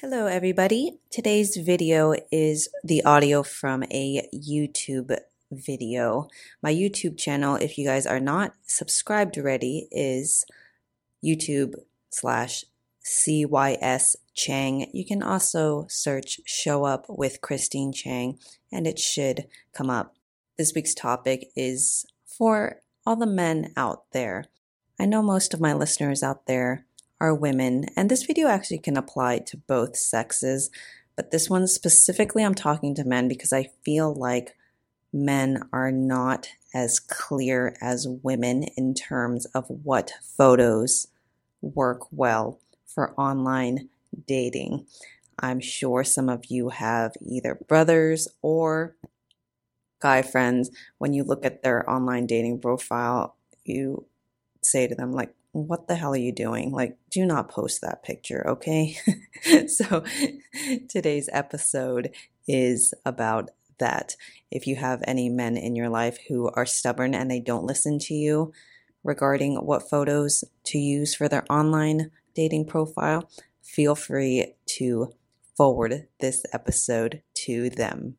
Hello, everybody. Today's video is the audio from a YouTube video. My YouTube channel, if you guys are not subscribed already, is YouTube slash CYS Chang. You can also search Show Up with Christine Chang and it should come up. This week's topic is for all the men out there. I know most of my listeners out there are women, and this video actually can apply to both sexes, but this one specifically I'm talking to men because I feel like men are not as clear as women in terms of what photos work well for online dating. I'm sure some of you have either brothers or guy friends. When you look at their online dating profile, you say to them, like, what the hell are you doing? Like, do not post that picture, okay? so, today's episode is about that. If you have any men in your life who are stubborn and they don't listen to you regarding what photos to use for their online dating profile, feel free to forward this episode to them.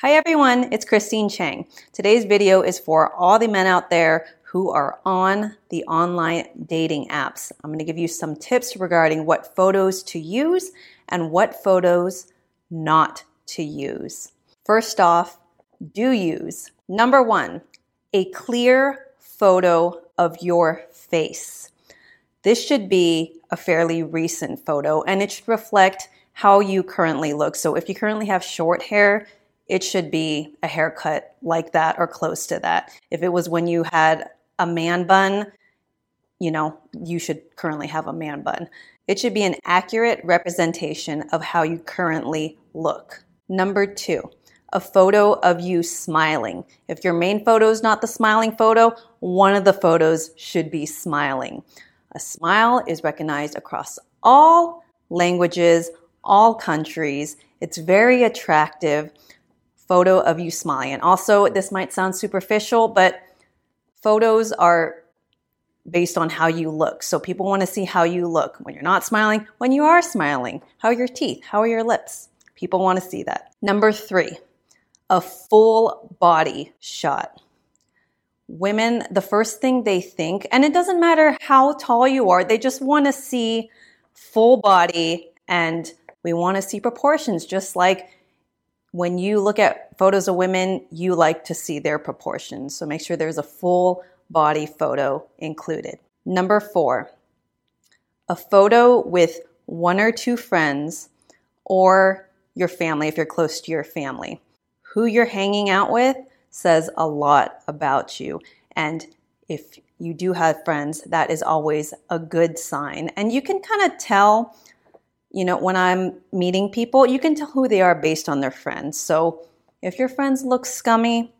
Hi everyone, it's Christine Chang. Today's video is for all the men out there who are on the online dating apps. I'm going to give you some tips regarding what photos to use and what photos not to use. First off, do use number one, a clear photo of your face. This should be a fairly recent photo and it should reflect how you currently look. So if you currently have short hair, it should be a haircut like that or close to that. If it was when you had a man bun, you know, you should currently have a man bun. It should be an accurate representation of how you currently look. Number two, a photo of you smiling. If your main photo is not the smiling photo, one of the photos should be smiling. A smile is recognized across all languages, all countries. It's very attractive photo of you smiling. And also, this might sound superficial, but Photos are based on how you look. So people want to see how you look when you're not smiling, when you are smiling. How are your teeth? How are your lips? People want to see that. Number three, a full body shot. Women, the first thing they think, and it doesn't matter how tall you are, they just want to see full body and we want to see proportions, just like when you look at photos of women, you like to see their proportions. So make sure there's a full body photo included. Number four, a photo with one or two friends or your family if you're close to your family. Who you're hanging out with says a lot about you. And if you do have friends, that is always a good sign. And you can kind of tell you know, when I'm meeting people, you can tell who they are based on their friends. So if your friends look scummy,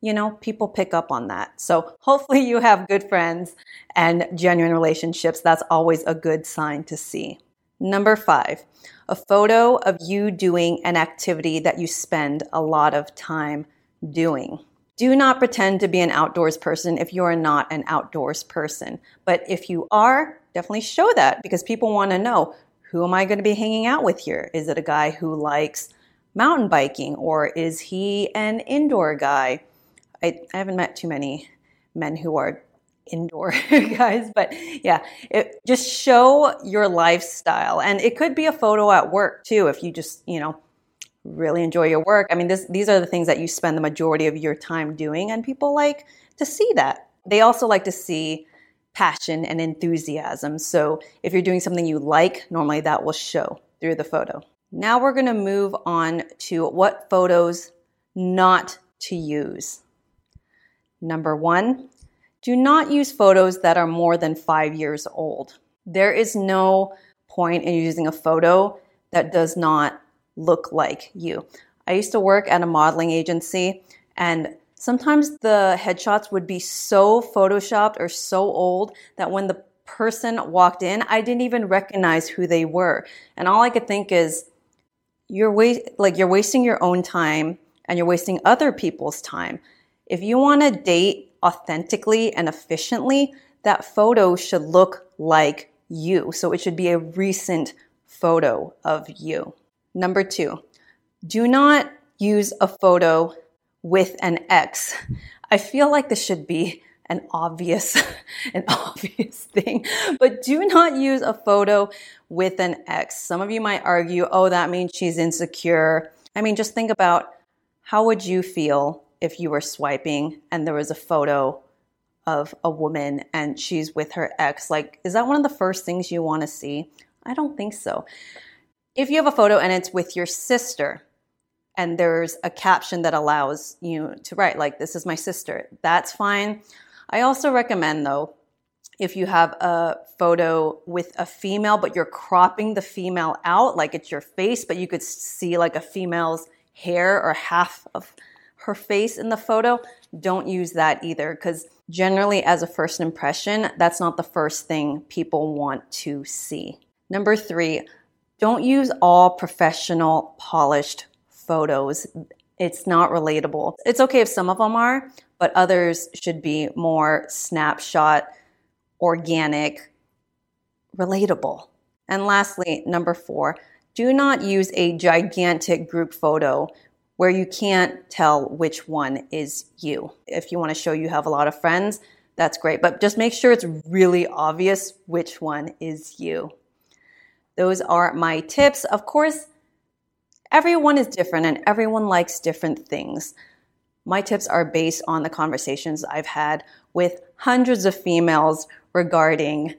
you know, people pick up on that. So hopefully you have good friends and genuine relationships. That's always a good sign to see. Number five, a photo of you doing an activity that you spend a lot of time doing. Do not pretend to be an outdoors person if you are not an outdoors person. But if you are, definitely show that because people want to know who am I going to be hanging out with here? Is it a guy who likes mountain biking or is he an indoor guy? I, I haven't met too many men who are indoor guys, but yeah, it, just show your lifestyle. And it could be a photo at work too, if you just, you know, really enjoy your work. I mean, this, these are the things that you spend the majority of your time doing, and people like to see that. They also like to see passion and enthusiasm. So if you're doing something you like, normally that will show through the photo. Now we're going to move on to what photos not to use. Number one, do not use photos that are more than five years old. There is no point in using a photo that does not look like you. I used to work at a modeling agency and sometimes the headshots would be so photoshopped or so old that when the person walked in, I didn't even recognize who they were. And all I could think is, you're wa- like you're wasting your own time and you're wasting other people's time. If you want to date authentically and efficiently, that photo should look like you. So it should be a recent photo of you. Number two, do not use a photo with an ex. I feel like this should be an obvious, an obvious thing, but do not use a photo with an ex. Some of you might argue, oh, that means she's insecure. I mean, just think about how would you feel if you were swiping and there was a photo of a woman and she's with her ex? Like, is that one of the first things you want to see? I don't think so. If you have a photo and it's with your sister, and there's a caption that allows you to write, like, this is my sister, that's fine. I also recommend, though, if you have a photo with a female, but you're cropping the female out, like it's your face, but you could see like a female's hair or half of her face in the photo, don't use that either because generally, as a first impression, that's not the first thing people want to see. Number three, don't use all professional, polished photos. It's not relatable. It's okay if some of them are, but others should be more snapshot, organic, relatable. And lastly, number four, do not use a gigantic group photo where you can't tell which one is you. If you want to show you have a lot of friends, that's great, but just make sure it's really obvious which one is you. Those are my tips. Of course, everyone is different and everyone likes different things. My tips are based on the conversations I've had with hundreds of females regarding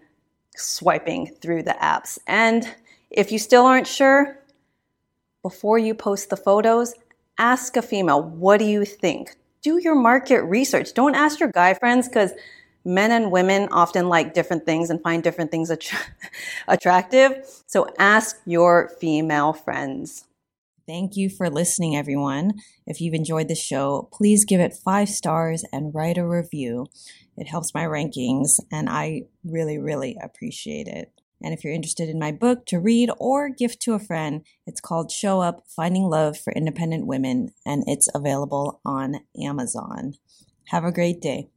swiping through the apps. And if you still aren't sure, before you post the photos, ask a female, what do you think? Do your market research. Don't ask your guy friends because men and women often like different things and find different things att- attractive. So ask your female friends. Thank you for listening, everyone. If you've enjoyed the show, please give it five stars and write a review. It helps my rankings, and I really, really appreciate it. And if you're interested in my book to read or gift to a friend, it's called Show Up Finding Love for Independent Women, and it's available on Amazon. Have a great day.